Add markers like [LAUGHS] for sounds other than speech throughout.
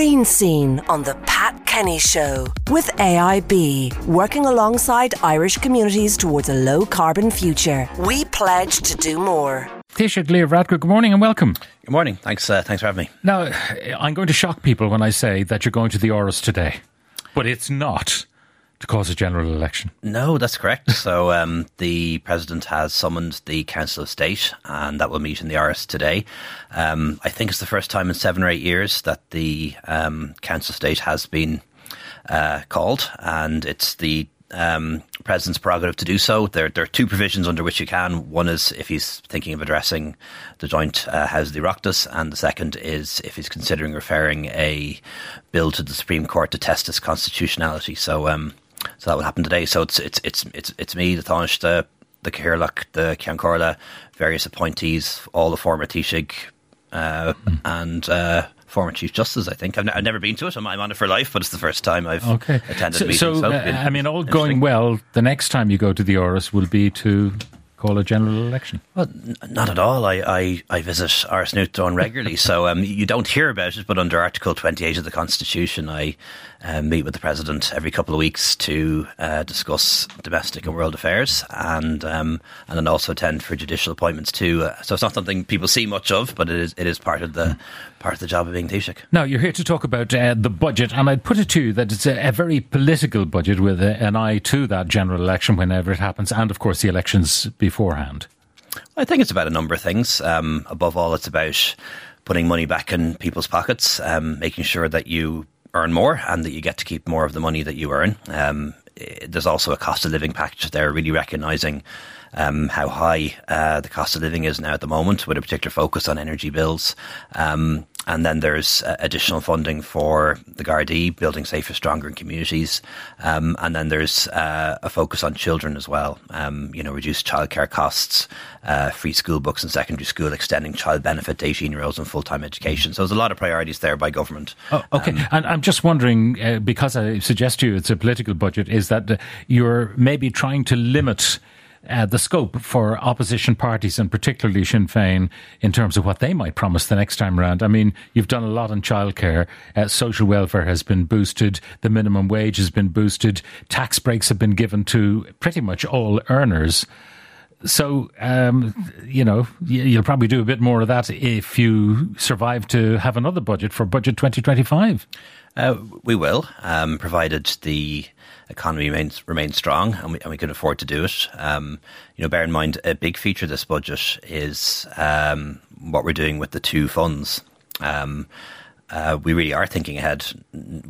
green scene on the Pat Kenny Show with AIB, working alongside Irish communities towards a low carbon future. We pledge to do more. Taoiseach Leo Varadkar, good morning and welcome. Good morning. Thanks, uh, thanks for having me. Now, I'm going to shock people when I say that you're going to the Áras today, but it's not to cause a general election. No, that's correct. [LAUGHS] so um, the president has summoned the Council of State, and that will meet in the Áras today. Um, I think it's the first time in seven or eight years that the um, Council of State has been uh, called, and it's the um, president's prerogative to do so. There, there, are two provisions under which you can. One is if he's thinking of addressing the joint uh, House of the Oireachtas, and the second is if he's considering referring a bill to the Supreme Court to test its constitutionality. So, um, so that will happen today. So it's it's it's it's it's me, the Taoiseach, the the Cathaoirleach, the Comhairle, various appointees, all the former Taoiseach, uh, mm. and uh, former Chief Justice. I think I've, n- I've never been to it. I'm, I'm, on it for life, but it's the first time I've okay. attended so, a meeting. So, so uh, I mean, all going well, the next time you go to the Áras will be to call a general election? Well, n- not at all. I, I, I visit Nua regularly, so um, you don't hear about it. But under Article 28 of the Constitution, I uh, meet with the president every couple of weeks to uh, discuss domestic and world affairs, and um, and then also attend for judicial appointments too. Uh, so it's not something people see much of, but it is it is part of the mm. part of the job of being Taoiseach. Now you're here to talk about uh, the budget, and I'd put it to you that it's a, a very political budget with a, an eye to that general election whenever it happens, and of course the elections beforehand. I think it's about a number of things. Um, above all, it's about putting money back in people's pockets, um, making sure that you earn more and that you get to keep more of the money that you earn. Um, there's also a cost of living package there, really recognising um, how high uh, the cost of living is now at the moment, with a particular focus on energy bills. Um, and then there's uh, additional funding for the Gardaí, building safer, stronger communities. Um, and then there's uh, a focus on children as well. Um, you know, reduce childcare costs, uh, free school books in secondary school, extending child benefit to 18 year olds and full time education. So there's a lot of priorities there by government. Oh, okay. Um, and I'm just wondering, uh, because I suggest to you it's a political budget, is that uh, you're maybe trying to limit uh, the scope for opposition parties and particularly Sinn Féin in terms of what they might promise the next time around. I mean, you've done a lot on childcare. Uh, social welfare has been boosted. The minimum wage has been boosted. Tax breaks have been given to pretty much all earners. So, um, you know, you'll probably do a bit more of that if you survive to have another budget for budget 2025. Uh, we will, um, provided the economy remains remains strong and we, and we can afford to do it. Um, you know, bear in mind a big feature of this budget is um, what we're doing with the two funds. Um, uh, we really are thinking ahead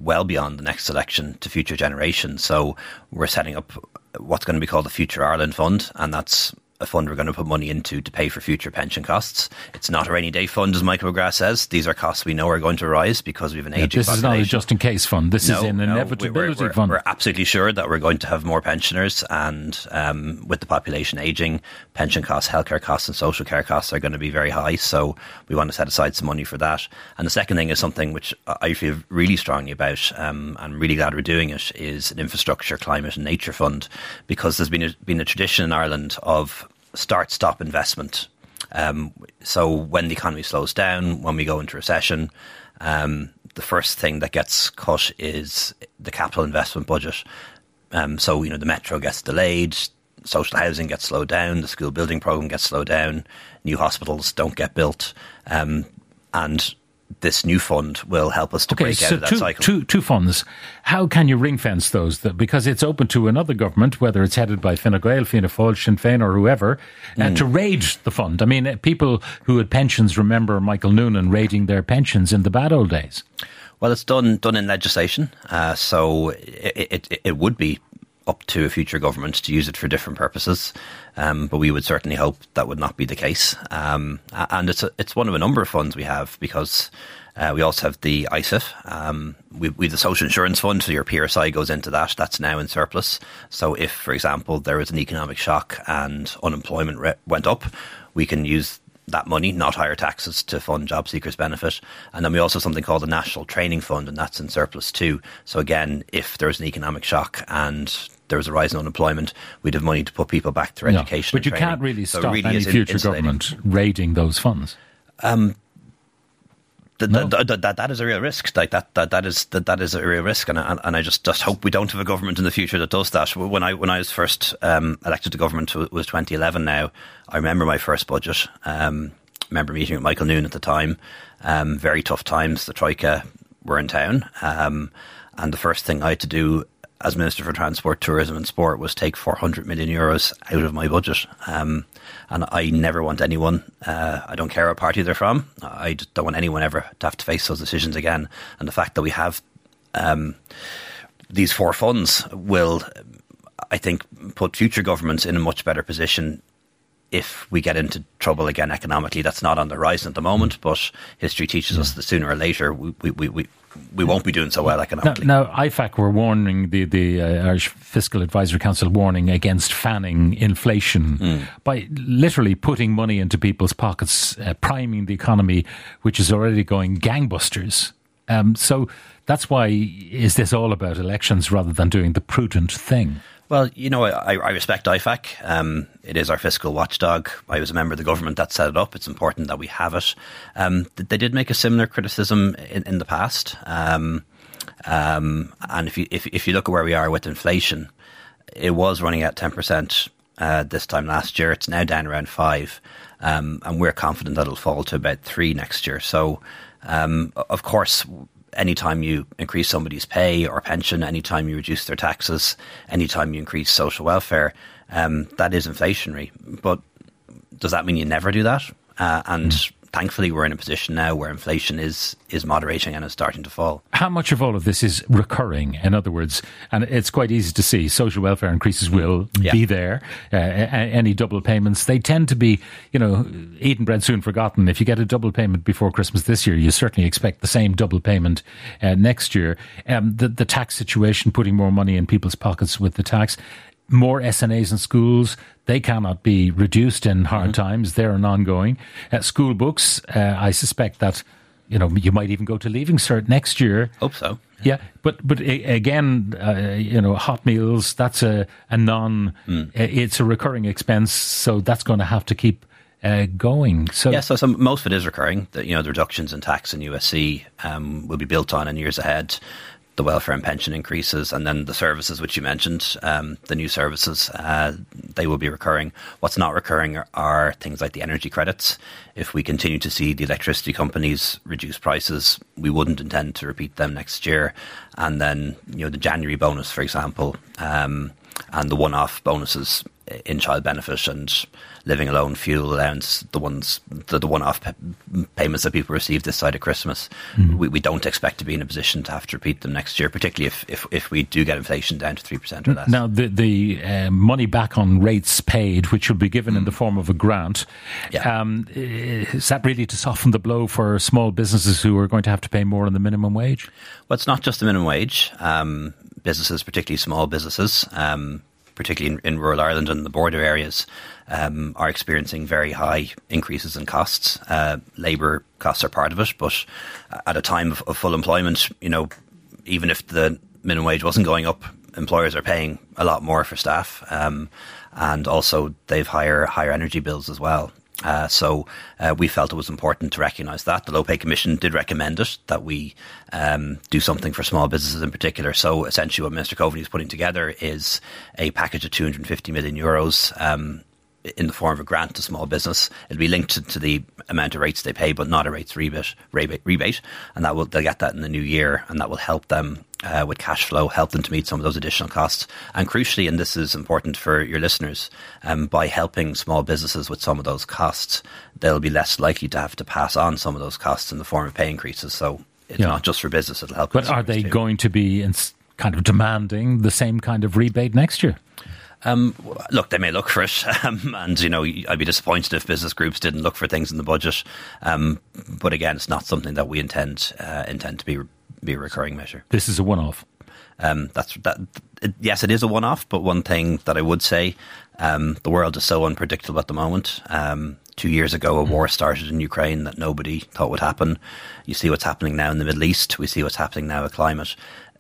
well beyond the next election to future generations. So we're setting up what's going to be called the Future Ireland Fund, and that's a fund we're going to put money into to pay for future pension costs. It's not a rainy day fund, as Michael McGrath says. These are costs we know are going to rise because we have an yeah, aging This population. is not a just in case fund. This no, is an inevitability we're, we're, fund. We're absolutely sure that we're going to have more pensioners, and um, with the population aging, pension costs, healthcare costs, and social care costs are going to be very high. So we want to set aside some money for that. And the second thing is something which I feel really strongly about. Um, I'm really glad we're doing it. Is an infrastructure, climate, and nature fund because there's been a, been a tradition in Ireland of start stop investment. Um, so when the economy slows down, when we go into recession, um, the first thing that gets cut is the capital investment budget. Um, so you know the metro gets delayed, social housing gets slowed down, the school building program gets slowed down, new hospitals don't get built, um, and this new fund will help us to okay, break so out of that two, cycle. Two, two funds. How can you ring fence those? Because it's open to another government, whether it's headed by Fine Gael, Fianna Fáil, Sinn Féin, or whoever, uh, mm. to raid the fund. I mean, uh, people who had pensions remember Michael Noonan raiding their pensions in the bad old days. Well, it's done done in legislation, uh, so it, it, it would be up to a future government to use it for different purposes. Um, but we would certainly hope that would not be the case. Um, and it's a, it's one of a number of funds we have because uh, we also have the ISIF. Um, we, we have the social insurance fund, so your PRSI goes into that. That's now in surplus. So if, for example, there was an economic shock and unemployment re- went up, we can use that money, not higher taxes, to fund job seekers benefit. And then we also have something called the National Training Fund, and that's in surplus too. So again, if there's an economic shock and there was a rise in unemployment, we'd have money to put people back through no, education. But you training. can't really so stop really any future insulating. government raiding those funds. Um, no. that, that, that is a real risk. Like that, that, that is that, that is a real risk, and I, and I just, just hope we don't have a government in the future that does that. When I when I was first um, elected to government it was 2011. Now I remember my first budget. Um, remember meeting with Michael Noonan at the time. Um, very tough times. The Troika were in town, um, and the first thing I had to do as Minister for Transport, Tourism and Sport was take 400 million euros out of my budget. Um, and I never want anyone, uh, I don't care what party they're from, I don't want anyone ever to have to face those decisions again. And the fact that we have um, these four funds will, I think, put future governments in a much better position if we get into trouble again economically. That's not on the horizon at the moment, but history teaches us that sooner or later we, we, we, we won't be doing so well economically. Now, now IFAC were warning the the uh, Irish Fiscal Advisory Council warning against fanning inflation mm. by literally putting money into people's pockets, uh, priming the economy, which is already going gangbusters. Um, so that's why is this all about elections rather than doing the prudent thing? Well, you know, I, I respect IFAC. Um, it is our fiscal watchdog. I was a member of the government that set it up. It's important that we have it. Um, they did make a similar criticism in, in the past. Um, um, and if you, if, if you look at where we are with inflation, it was running at 10% uh, this time last year. It's now down around 5 um, And we're confident that it'll fall to about 3 next year. So, um, of course, anytime you increase somebody's pay or pension, anytime you reduce their taxes, anytime you increase social welfare, um, that is inflationary. But does that mean you never do that? Uh, and mm thankfully we're in a position now where inflation is is moderating and is starting to fall. How much of all of this is recurring? In other words, and it's quite easy to see social welfare increases will yeah. be there. Uh, any double payments they tend to be, you know, eaten bread soon forgotten. If you get a double payment before Christmas this year, you certainly expect the same double payment uh, next year. Um, the the tax situation, putting more money in people's pockets with the tax more SNAs in schools. They cannot be reduced in hard mm-hmm. times. They're an ongoing. Uh, school books, uh, I suspect that you know you might even go to leaving cert next year. Hope so. Yeah, but but again, uh, you know, hot meals that's a a non. Mm. It's a recurring expense, so that's going to have to keep uh, going. So yeah, so, so, most of it is recurring. The, you know, the reductions in tax and USC um, will be built on in years ahead the welfare and pension increases, and then the services which you mentioned, um, the new services, uh, they will be recurring. What's not recurring are, things like the energy credits. If we continue to see the electricity companies reduce prices, we wouldn't intend to repeat them next year. And then, you know, the January bonus, for example, um, and the one-off bonuses in child benefit and living alone fuel allowance, the ones the, the one-off payments that people receive this side of Christmas, mm. we, we don't expect to be in a position to have to repeat them next year, particularly if if, if we do get inflation down to three percent or less. Now, the the uh, money back on rates paid, which will be given mm. in the form of a grant, yeah. um, is that really to soften the blow for small businesses who are going to have to pay more on the minimum wage? Well, it's not just the minimum wage. Um, businesses, particularly small businesses, um, particularly in, in, rural Ireland and the border areas, um, are experiencing very high increases in costs. Uh, Labour costs are part of it, but at a time of, of, full employment, you know, even if the minimum wage wasn't going up, employers are paying a lot more for staff, um, and also they've higher higher energy bills as well. Uh, so uh, we felt it was important to recognise that. The Low Pay Commission did recommend it, that we um, do something for small businesses in particular. So essentially what Minister Coveney is putting together is a package of 250 million euros um, in the form of a grant to small business. It'll be linked to, the amount of rates they pay, but not a rates rebate, rebate, rebate. And that will, they'll get that in the new year and that will help them uh, with cash flow, help them to meet some of those additional costs. And crucially, and this is important for your listeners, um, by helping small businesses with some of those costs, they'll be less likely to have to pass on some of those costs in the form of pay increases. So it's yeah. not just for business, it'll help. But are they too. going to be kind of demanding the same kind of rebate next year? Um, look, they may look for it, [LAUGHS] um, and you know, I'd be disappointed if business groups didn't look for things in the budget. Um, but again, it's not something that we intend uh, intend to be be a recurring measure. This is a one-off. Um, that's that. It, yes, it is a one-off. But one thing that I would say, um, the world is so unpredictable at the moment. Um, two years ago, a war started in Ukraine that nobody thought would happen. You see what's happening now in the Middle East. We see what's happening now with climate.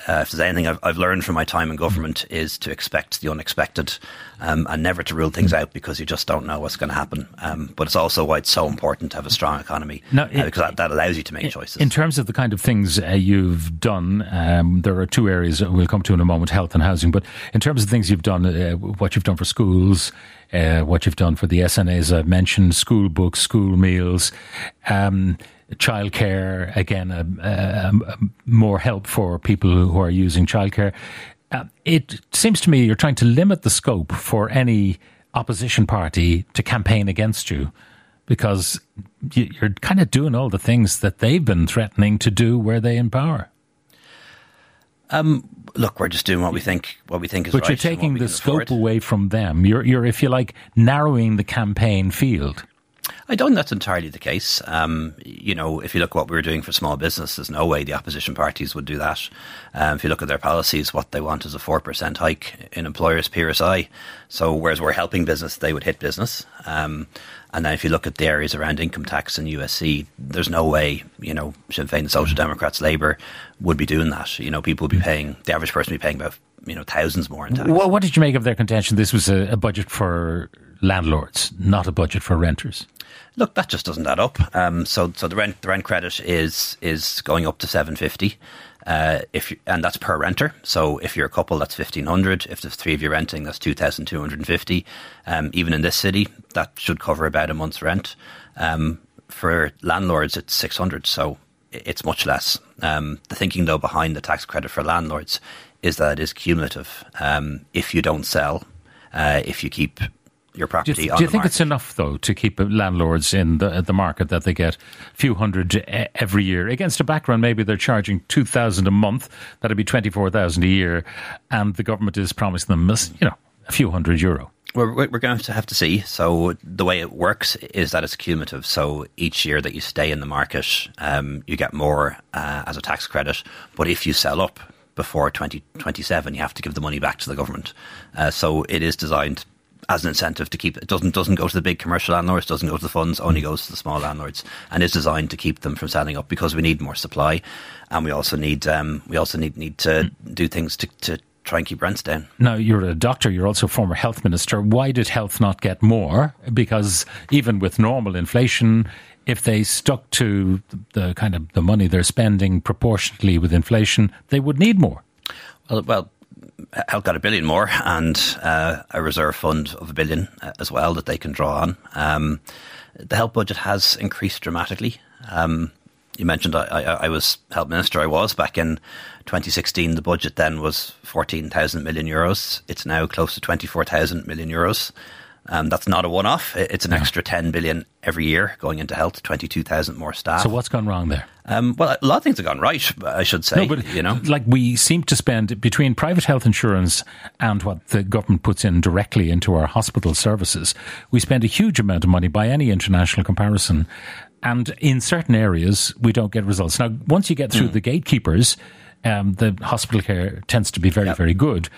Uh, if there's anything I've, I've, learned from my time in government is to expect the unexpected um, and never to rule things out because you just don't know what's going to happen. Um, but it's also why it's so important to have a strong economy uh, because that, that, allows you to make choices. In terms of the kind of things uh, you've done, um, there are two areas that we'll come to in a moment: health and housing. But in terms of things you've done, uh, what you've done for schools. Uh, what you've done for the SNAs, I've mentioned school books, school meals, um, childcare, again, more help for people who are using childcare. Uh, it seems to me you're trying to limit the scope for any opposition party to campaign against you because you're kind of doing all the things that they've been threatening to do where they in power. Um, look, we're just doing what we think what we think is but right. But you're taking the scope afford. away from them. You're, you're, if you like, narrowing the campaign field. I don't think that's entirely the case. Um, you know, if you look at what we are doing for small business, there's no way the opposition parties would do that. Um, if you look at their policies, what they want is a 4% hike in employers' PRSI. So, whereas we're helping business, they would hit business. Um, and then if you look at the areas around income tax and USC, there's no way, you know, Sinn Féin, the Social Democrats, Labour would be doing that. You know, people would be paying, the average person would be paying about, you know, thousands more in tax. Well, what did you make of their contention? This was a, a budget for landlords, not a budget for renters. Look, that just doesn't add up. Um, so, so the rent the rent credit is is going up to seven fifty. Uh, if you, and that's per renter. So if you're a couple, that's fifteen hundred. If there's three of you renting, that's two thousand two hundred and fifty. Um, even in this city, that should cover about a month's rent. Um, for landlords, it's six hundred. So it's much less. Um, the thinking, though, behind the tax credit for landlords is that it is cumulative. Um, if you don't sell, uh, if you keep your property. Do you, do you think market. it's enough though to keep landlords in the the market that they get a few hundred every year against a background maybe they're charging two thousand a month that'd be twenty four thousand a year, and the government is promising them you know a few hundred euro. We're, we're going to have to see. So the way it works is that it's cumulative. So each year that you stay in the market, um, you get more uh, as a tax credit. But if you sell up before 2027, you have to give the money back to the government. Uh, so it is designed as an incentive to keep it doesn't doesn't go to the big commercial landlords, doesn't go to the funds, only goes to the small landlords, and is designed to keep them from selling up because we need more supply, and we also need um, we also need need to do things to, to try and keep rents down. Now, you're a doctor, you're also a former health minister. Why did health not get more? Because even with normal inflation, if they stuck to the kind of the money they're spending proportionately with inflation, they would need more. Well, well Health got a billion more and uh, a reserve fund of a billion uh, as well that they can draw on. Um, the health budget has increased dramatically. Um, you mentioned I, I, I, was health minister. I was back in 2016. The budget then was 14,000 million euros. It's now close to 24,000 million euros. Um, that's not a one-off. It's an extra 10 billion every year going into health, 22,000 more staff. So what's gone wrong there? Um, well, a lot of things have gone right, I should say. No, but you know, like we seem to spend between private health insurance and what the government puts in directly into our hospital services, we spend a huge amount of money by any international comparison. And in certain areas, we don't get results. Now, once you get through mm. the gatekeepers, um, the hospital care tends to be very, yep. very good.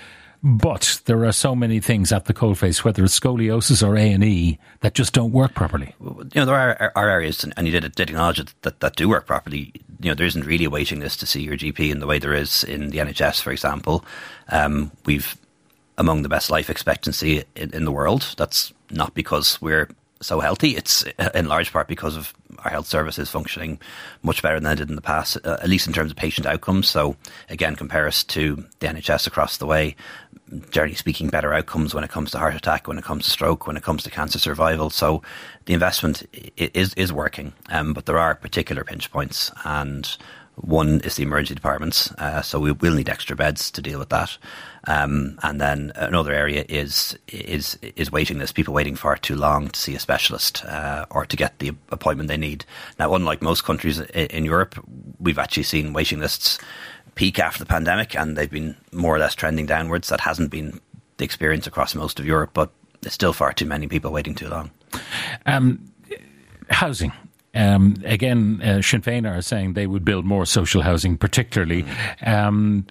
But there are so many things at the coalface, whether it's scoliosis or A and E, that just don't work properly. You know, there are, are areas, and you did, did acknowledge it, that, that do work properly. You know, there isn't really a waiting list to see your GP in the way there is in the NHS, for example. Um, we've among the best life expectancy in, in the world. That's not because we're so healthy. It's in large part because of our health services functioning much better than they did in the past, uh, at least in terms of patient outcomes. So again, compare us to the NHS across the way. Generally speaking, better outcomes when it comes to heart attack, when it comes to stroke, when it comes to cancer survival. So the investment is is working, um, but there are particular pinch points and one is the emergency departments, uh, so we will need extra beds to deal with that. Um, and then another area is is is waiting list. People waiting far too long to see a specialist uh, or to get the appointment they need. Now, unlike most countries in Europe, we've actually seen waiting lists peak after the pandemic, and they've been more or less trending downwards. That hasn't been the experience across most of Europe, but there's still far too many people waiting too long. Um, housing. Um, again, uh, Sinn Féin are saying they would build more social housing, particularly. Um,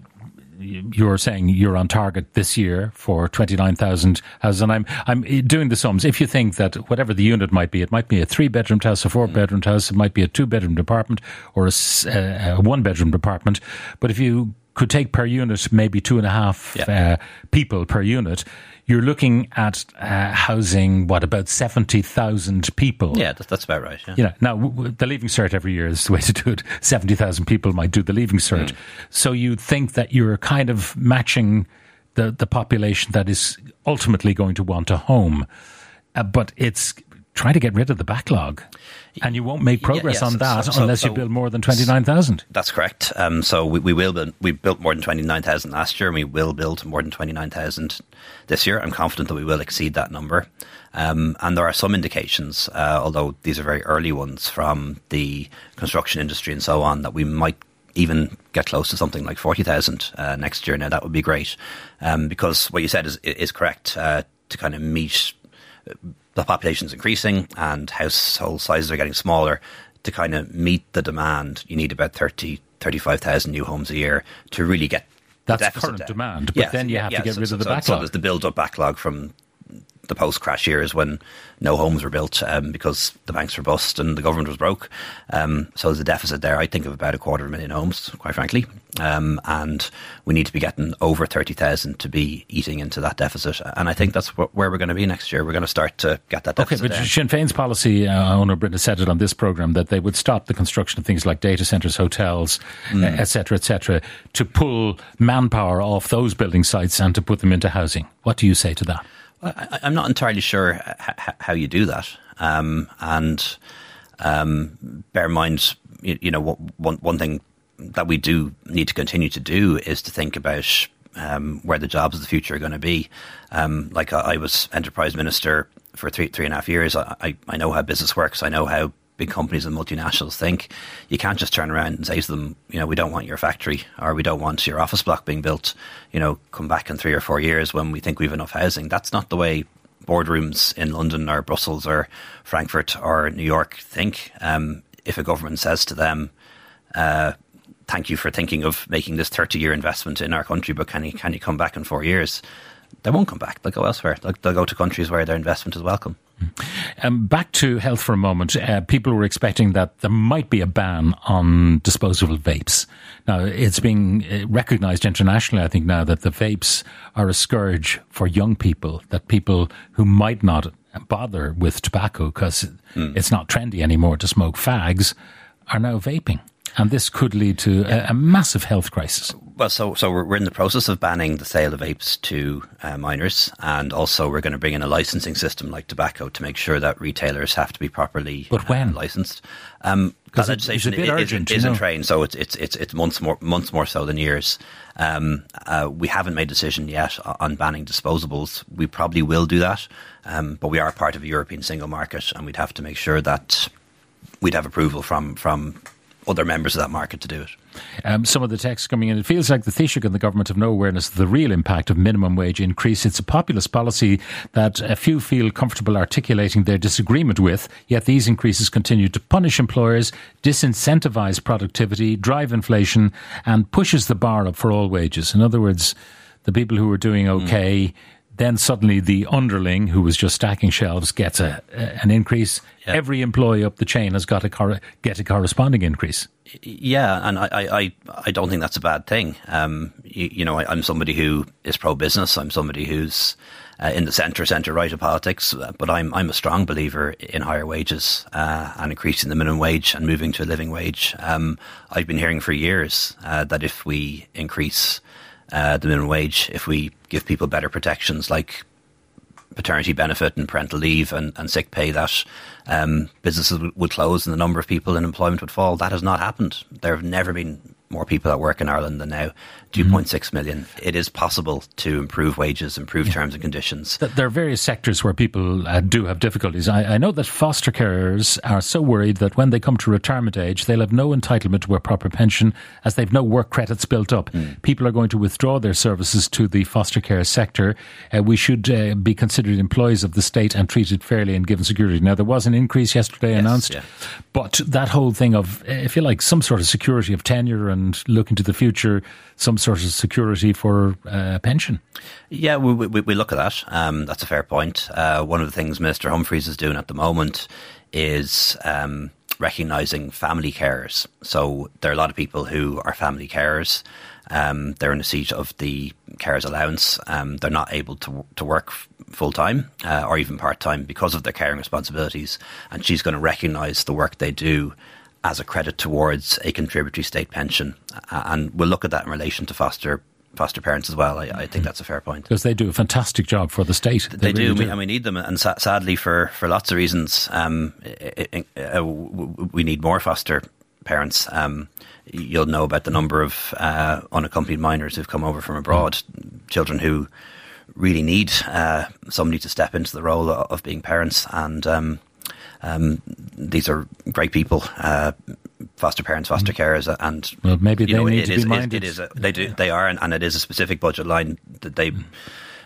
you're saying you're on target this year for 29,000 houses. And I'm, I'm doing the sums. If you think that whatever the unit might be, it might be a three bedroom house, a four bedroom house, it might be a two bedroom apartment or a, a one bedroom apartment. But if you could take per unit maybe two and a half yeah. uh, people per unit, you're looking at uh, housing what about seventy thousand people. Yeah, that's, that's about right. Yeah. You know, now w- w- the leaving cert every year is the way to do it. Seventy thousand people might do the leaving cert, mm. so you think that you're kind of matching the the population that is ultimately going to want a home, uh, but it's trying to get rid of the backlog. And you won't make progress yeah, on that so, so, unless so, you build more than 29,000. That's correct. Um, so we, we, will build, we built more than 29,000 last year and we will build more than 29,000 this year. I'm confident that we will exceed that number. Um, and there are some indications, uh, although these are very early ones from the construction industry and so on, that we might even get close to something like 40,000 uh, next year. Now, that would be great um, because what you said is, is correct uh, to kind of meet the population is increasing and household sizes are getting smaller. To kind of meet the demand, you need about 30, 35,000 new homes a year to really get that's current down. demand, but yes, then you have yeah, to get so, rid of the so, backlog. So there's the build-up backlog from the post-crash years when no homes were built um, because the banks were bust and the government was broke. Um, so there's a deficit there. I think of about a quarter of a million homes, quite frankly, um, and we need to be getting over thirty thousand to be eating into that deficit. And I think that's wh- where we're going to be next year. We're going to start to get that. Deficit. Okay, but down. Sinn Féin's policy uh, Eoin Ó Broin said it on this program that they would stop the construction of things like data centres, hotels, etc., mm. etc., et to pull manpower off those building sites and to put them into housing. What do you say to that? I, am not entirely sure h- how you do that. Um, and um, bear in mind, you, you, know, one, one thing that we do need to continue to do is to think about um, where the jobs of the future are going to be. Um, like I, I, was enterprise minister for three three and a half years. I, I, I know how business works. I know how big companies and multinationals think. You can't just turn around and say to them, you know, we don't want your factory or we don't want your office block being built. You know, come back in three or four years when we think we've enough housing. That's not the way boardrooms in London or Brussels or Frankfurt or New York think. Um, if a government says to them, uh, "Thank you for thinking of making this thirty-year investment in our country, but can you can you come back in four years?" They won't come back. They'll go elsewhere. They'll, they'll go to countries where their investment is welcome. Um, back to health for a moment. Uh, people were expecting that there might be a ban on disposable vapes. Now, it's being uh, recognized internationally, I think, now that the vapes are a scourge for young people, that people who might not bother with tobacco because mm. it's not trendy anymore to smoke fags are now vaping. And this could lead to a, a massive health crisis. Well, so so we're, we're in the process of banning the sale of vapes to uh, minors, and also we're going to bring in a licensing system like tobacco to make sure that retailers have to be properly but when? Uh, licensed. Um, that legislation it's urgent, is, is in train, so it's it's it's it's months more months more so than years. Um, uh, we haven't made a decision yet on banning disposables. We probably will do that, um, but we are part of a European single market, and we'd have to make sure that we'd have approval from from other members of that market to do it. Um, some of the text coming in, it feels like the Taoiseach and the government have no awareness of the real impact of minimum wage increase. It's a populist policy that a few feel comfortable articulating their disagreement with, yet these increases continue to punish employers, disincentivize productivity, drive inflation, and pushes the bar up for all wages. In other words, the people who are doing hmm. okay mm then suddenly the underling who was just stacking shelves gets a, a an increase. Yeah. Every employee up the chain has got to cor- get a corresponding increase. Yeah, and I, I, I don't think that's a bad thing. Um, you, you, know, I, am somebody who is pro business. I'm somebody who's uh, in the centre, centre right of politics. But I'm I'm a strong believer in higher wages uh, and increasing the minimum wage and moving to a living wage. Um, I've been hearing for years uh, that if we increase uh, the minimum wage, if we give people better protections like paternity benefit and parental leave and, and sick pay, that um, businesses would close and the number of people in employment would fall. That has not happened. There have never been more people at work in Ireland than now. 2.6 mm-hmm. million. It is possible to improve wages, improve yeah. terms and conditions. There are various sectors where people uh, do have difficulties. I, I, know that foster carers are so worried that when they come to retirement age, they'll have no entitlement to a proper pension as they've no work credits built up. Mm. People are going to withdraw their services to the foster care sector. Uh, we should uh, be considered employees of the state and treated fairly and given security. Now, there was an increase yesterday yes, announced, yeah. but that whole thing of, if you like, some sort of security of tenure and looking to the future, some sort of security for uh, pension. Yeah, we, we, we, look at that. Um, that's a fair point. Uh, one of the things Minister Humphreys is doing at the moment is um, recognising family carers. So there are a lot of people who are family carers. Um, they're in the seat of the carers allowance. Um, they're not able to to work full time uh, or even part time because of their caring responsibilities. And she's going to recognise the work they do as a credit towards a contributory state pension. And we'll look at that in relation to foster foster parents as well. I, I, think that's a fair point because they do a fantastic job for the state. They, they really do, do, and we need them. And sa- sadly, for for lots of reasons, um, it, it, uh, we need more foster parents. Um, you'll know about the number of uh, unaccompanied minors who've come over from abroad, mm. children who really need uh, somebody to step into the role of being parents and. Um, um, these are great people, uh, foster parents, foster mm-hmm. carers, and well, maybe they know, need to is, be minded. It, it is a, they do they are, and, and, it is a specific budget line that they.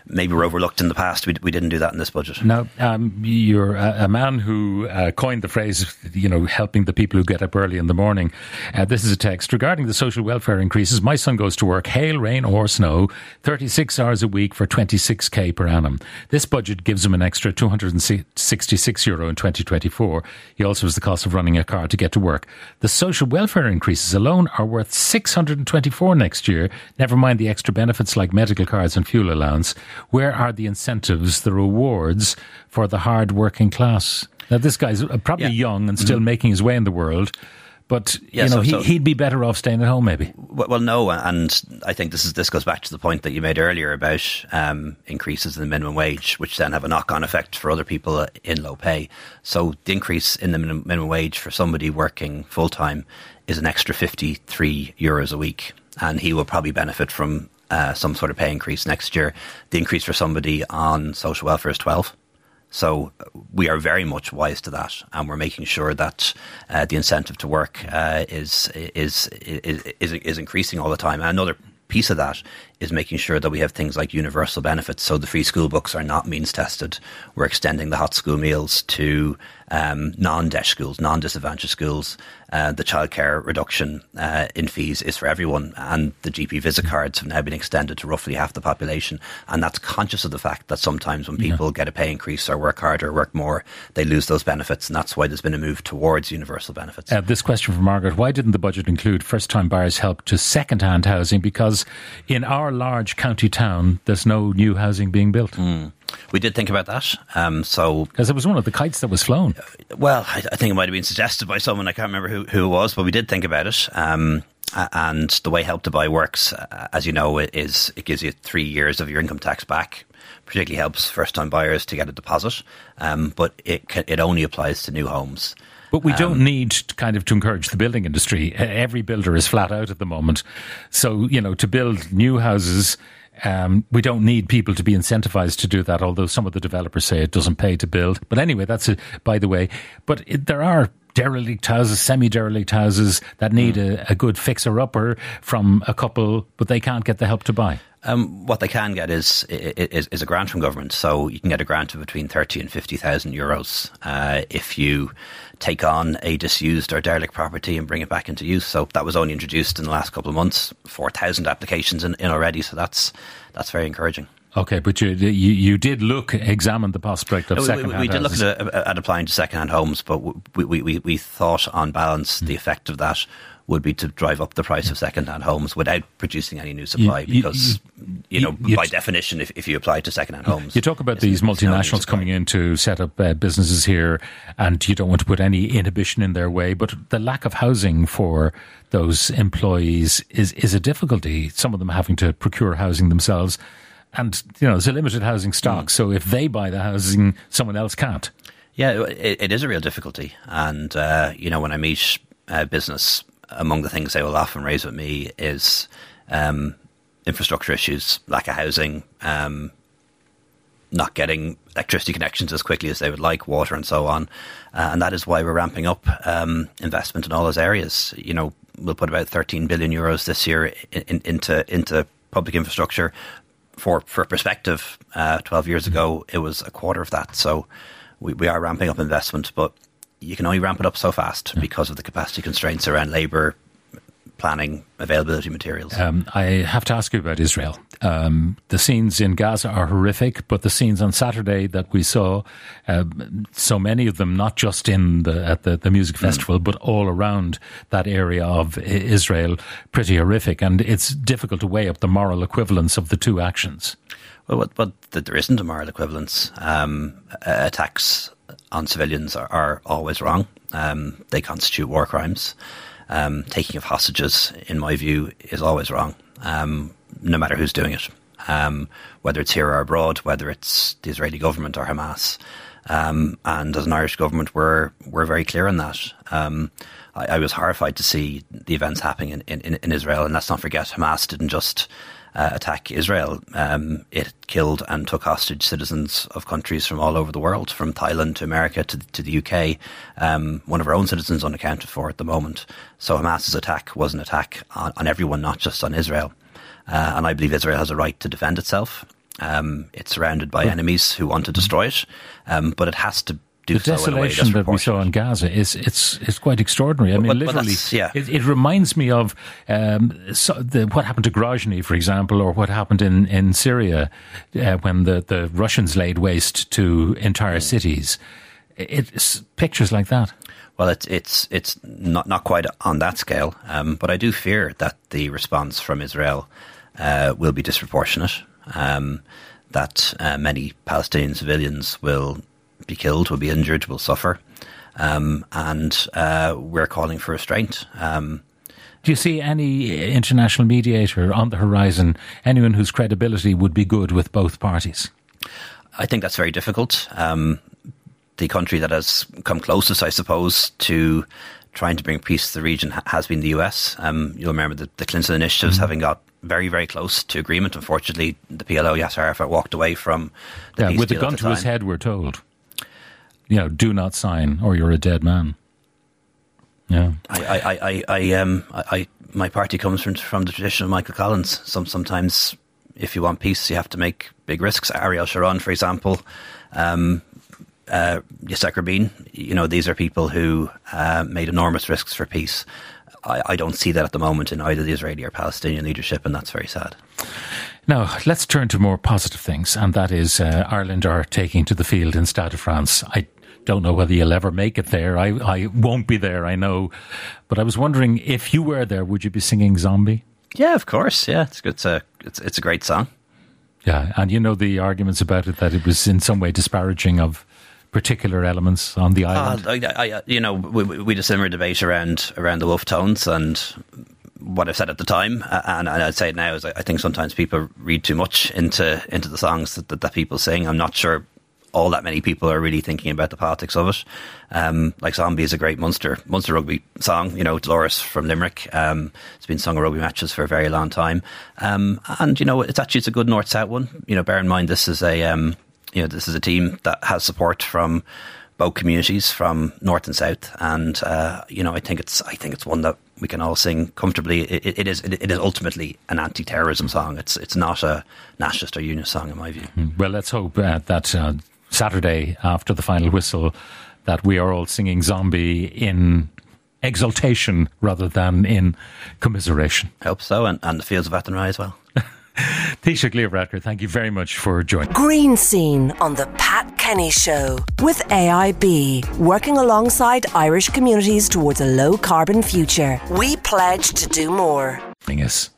Maybe were overlooked in the past. We, we didn't do that in this budget. Now, um, you're a, a, man who uh, coined the phrase, you know, helping the people who get up early in the morning. Uh, this is a text regarding the social welfare increases. My son goes to work, hail, rain, or snow, 36 hours a week for 26k per annum. This budget gives him an extra 266 euro in 2024. He also has the cost of running a car to get to work. The social welfare increases alone are worth 624 next year. Never mind the extra benefits like medical cards and fuel allowance. Where are the incentives, the rewards for the hard working class? Now, this guy's probably yeah. young and still mm-hmm. making his way in the world. But yeah, you know, so, so, he, would be better off staying at home, maybe. Well, no, and I think this is this goes back to the point that you made earlier about um, increases in the minimum wage, which then have a knock-on effect for other people in low pay. So the increase in the minimum wage for somebody working full time is an extra fifty-three euros a week, and he will probably benefit from uh, some sort of pay increase next year. The increase for somebody on social welfare is 12. So we are very much wise to that, and we're making sure that uh, the incentive to work uh, is, is, is is is increasing all the time. And another piece of that is making sure that we have things like universal benefits. So the free school books are not means tested. We're extending the hot school meals to um, non-DEIS schools, non-disadvantaged schools. Uh, the childcare reduction uh, in fees is for everyone, and the GP visit cards have now been extended to roughly half the population. And that's conscious of the fact that sometimes when people yeah. get a pay increase or work harder, or work more, they lose those benefits, and that's why there's been a move towards universal benefits. Uh, this question from Margaret: Why didn't the budget include first-time buyers' help to second-hand housing? Because in our large county town, there's no new housing being built. Mm. We did think about that. Um, so because it was one of the kites that was flown. Well, I, I, think it might have been suggested by someone. I can't remember who, who it was, but we did think about it. Um, and the way Help to Buy works, uh, as you know, is it gives you three years of your income tax back. Particularly helps first-time buyers to get a deposit, um, but it it only applies to new homes. But we don't um, need to kind of to encourage the building industry. Every builder is flat out at the moment. So, you know, to build new houses, um, we don't need people to be incentivized to do that, although some of the developers say it doesn't pay to build. But anyway, that's a, by the way. But it, there are derelict houses, semi derelict houses that need mm. a, a, good fixer upper from a couple, but they can't get the help to buy. Um, what they can get is, is, is a grant from government. So you can get a grant of between thirty and fifty thousand euros uh, if you take on a disused or derelict property and bring it back into use. So that was only introduced in the last couple of months. Four thousand applications in, in already. So that's that's very encouraging. Okay, but you, you, you did look examine the prospect of second hand. We, we, did houses. look at, at, applying to second hand homes, but we, we, we, we thought on balance mm. the effect of that would be to drive up the price of second-hand homes without producing any new supply. You, because you, you know, by t- definition, if, if you apply to second-hand homes, you talk about these multinationals coming in to set up uh, businesses here, and you don't want to put any inhibition in their way. But the lack of housing for those employees is is a difficulty. Some of them having to procure housing themselves. And you know, there's a limited housing stock, mm. so if they buy the housing, someone else can't. Yeah, it, it is a real difficulty. And uh, you know, when I meet uh, business among the things they will often raise with me is um, infrastructure issues, lack of housing, um, not getting electricity connections as quickly as they would like, water and so on. Uh, and that is why we're ramping up um, investment in all those areas. You know, we'll put about 13 billion euros this year in, in, into into public infrastructure. For for perspective, uh, 12 years ago, it was a quarter of that. So we, we are ramping up investment, but you can only ramp it up so fast yeah. because of the capacity constraints around labour, planning availability materials. Um, I have to ask you about Israel. Um, the scenes in Gaza are horrific, but the scenes on Saturday that we saw, uh, so many of them, not just in the at the, the music hmm. festival, mm. but all around that area of Israel, pretty horrific. And it's difficult to weigh up the moral equivalence of the two actions. Well, but, but there isn't a moral equivalence. Um, attacks on civilians are, are always wrong. Um, they constitute war crimes. Um, taking of hostages, in my view, is always wrong, um, no matter who's doing it. Um, whether it's here or abroad, whether it's the Israeli government or Hamas. Um, and as an Irish government, we're we're very clear on that. Um, I, I, was horrified to see the events happening in, in, in Israel, and let's not forget, Hamas didn't just uh, attack Israel. Um, it killed and took hostage citizens of countries from all over the world, from Thailand to America to, to the UK. Um, one of our own citizens unaccounted for at the moment. So Hamas's attack was an attack on, on everyone, not just on Israel. Uh, and I believe Israel has a right to defend itself. Um, it's surrounded by enemies who want to destroy it, um, but it has to the so desolation that we saw in Gaza is it's it's quite extraordinary. I mean, but, literally, but yeah. it, it, reminds me of um, so the, what happened to Grozny, for example, or what happened in in Syria uh, when the the Russians laid waste to entire cities. It, it's pictures like that. Well, it's it's it's not not quite on that scale, um, but I do fear that the response from Israel uh, will be disproportionate. Um, that uh, many Palestinian civilians will be killed, will be injured, will suffer. Um, and uh, we're calling for restraint. Um, do you see any international mediator on the horizon, anyone whose credibility would be good with both parties? I think that's very difficult. Um, the country that has come closest, I suppose, to trying to bring peace to the region has been the US. Um, you'll remember the, the Clinton initiatives mm-hmm. having got very, very close to agreement. Unfortunately, the PLO, Yasser Arafat, walked away from the yeah, with the gun to his head, we're told you know, do not sign or you're a dead man. Yeah. I, I, I, I, um, I, my party comes from, from the tradition of Michael Collins. Some, sometimes if you want peace, you have to make big risks. Ariel Sharon, for example, um, uh, Yitzhak Rabin, you know, these are people who uh, made enormous risks for peace. I, I don't see that at the moment in either the Israeli or Palestinian leadership, and that's very sad. Now, let's turn to more positive things, and that is uh, Ireland are taking to the field in Stade de France. I don't know whether you'll ever make it there. I, I won't be there, I know. But I was wondering if you were there, would you be singing Zombie? Yeah, of course. Yeah, it's it's a it's it's a great song. Yeah, and you know the arguments about it that it was in some way disparaging of particular elements on the ah, island. Uh, I, I, you know, we, we had a similar debate around around the Wolfe Tones and what I've said at the time, and, and I'd say it now is I think sometimes people read too much into into the songs that, that, that people sing. I'm not sure all that many people are really thinking about the politics of it. Um, like Zombie is a great Munster Munster rugby song. You know, Dolores from Limerick. Um, it's been sung at rugby matches for a very long time, um, and you know, it's actually it's a good north south one. You know, bear in mind this is a um, you know this is a team that has support from both communities from north and south, and uh, you know, I think it's I think it's one that we can all sing comfortably. it, it is it, is ultimately an anti-terrorism song. It's it's not a nationalist or unionist song, in my view. Hmm. Well, let's hope uh, that uh, Saturday after the final whistle that we are all singing Zombie in exultation rather than in commiseration. I hope so, and, and the fields of Athenry as well. [LAUGHS] Taoiseach Leo Varadkar, thank you very much for joining. Green Scene on the Pat Kenny Show with AIB, working alongside Irish communities towards a low carbon future. We pledge to do more. Us.